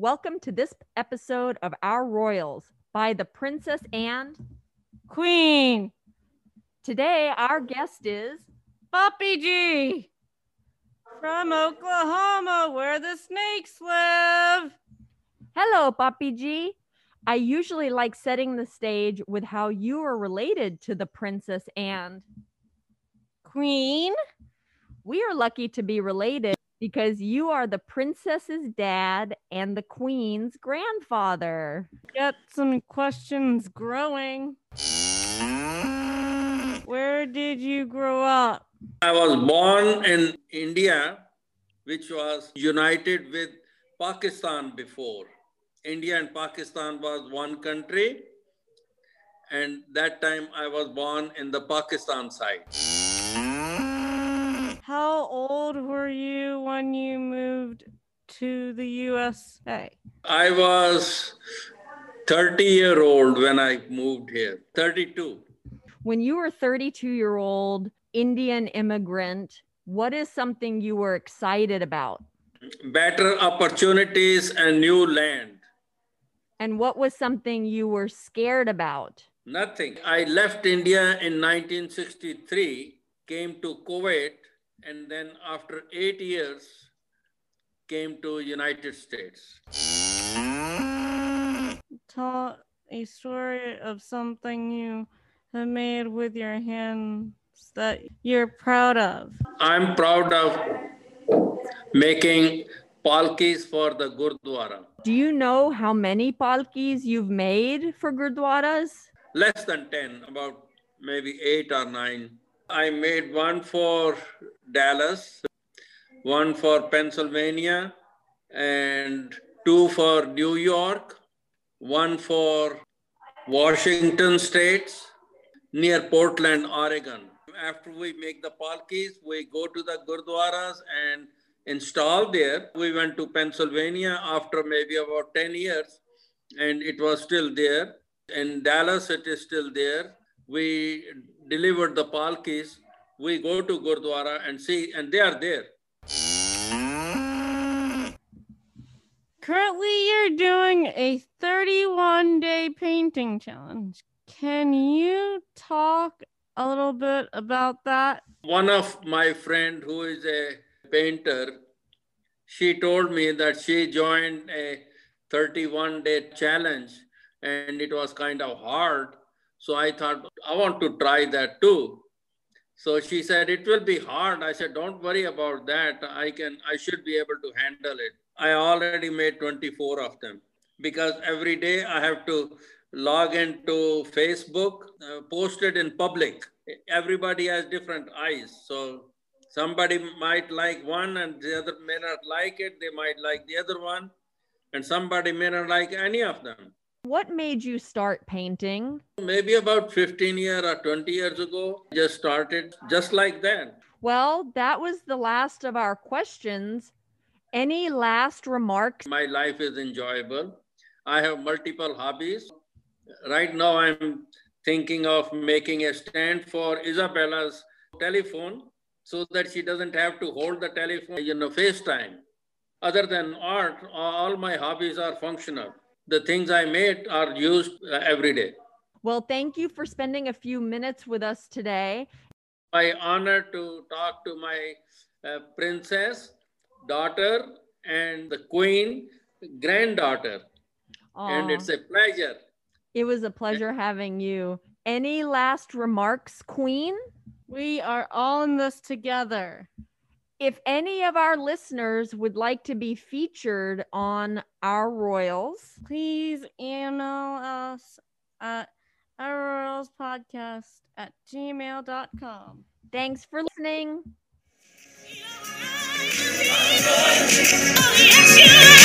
Welcome to this episode of Our Royals by the Princess and Queen Today, our guest is Poppy G from Oklahoma, where the snakes live. Hello, Poppy G. I usually like setting the stage with how you are related to the Princess and Queen. We are lucky to be related because you are the princess's dad and the queen's grandfather. Get some questions growing. Where did you grow up? I was born in India, which was united with Pakistan before. India and Pakistan was one country, and that time I was born in the Pakistan side. How old were you when you moved to the USA? I was 30 year old when I moved here, 32. When you were 32 year old Indian immigrant, what is something you were excited about? Better opportunities and new land. And what was something you were scared about? Nothing. I left India in 1963, came to Kuwait, and then after eight years, came to United States. Tell a story of something you have made with your hands that you're proud of. I'm proud of making palkis for the Gurdwara. Do you know how many palkis you've made for Gurdwaras? Less than 10, about maybe eight or nine. I made one for Dallas, one for Pennsylvania, and two for New York, one for Washington states near Portland, Oregon. After we make the palkis, we go to the gurdwaras and install there. We went to Pennsylvania after maybe about 10 years, and it was still there. In Dallas, it is still there. We delivered the palkis. We go to Gurdwara and see, and they are there. Currently, you're doing a 31 day painting challenge. Can you talk a little bit about that? One of my friend who is a painter, she told me that she joined a 31 day challenge and it was kind of hard. So I thought, I want to try that too. So she said, it will be hard. I said, don't worry about that. I can, I should be able to handle it. I already made 24 of them because every day I have to log into Facebook, uh, post it in public. Everybody has different eyes. So somebody might like one and the other may not like it. They might like the other one. And somebody may not like any of them. What made you start painting? Maybe about 15 years or 20 years ago, just started just like that. Well, that was the last of our questions. Any last remarks? My life is enjoyable. I have multiple hobbies. Right now, I'm thinking of making a stand for Isabella's telephone so that she doesn't have to hold the telephone, you know, FaceTime. Other than art, all my hobbies are functional. The things I made are used uh, every day. Well, thank you for spending a few minutes with us today. My honor to talk to my uh, princess, daughter, and the queen, granddaughter. And it's a pleasure. it was a pleasure having you. Any last remarks, Queen? We are all in this together. If any of our listeners would like to be featured on our Royals, Please email us at our podcast at gmail.com. thanks for listening. Oh, yes, you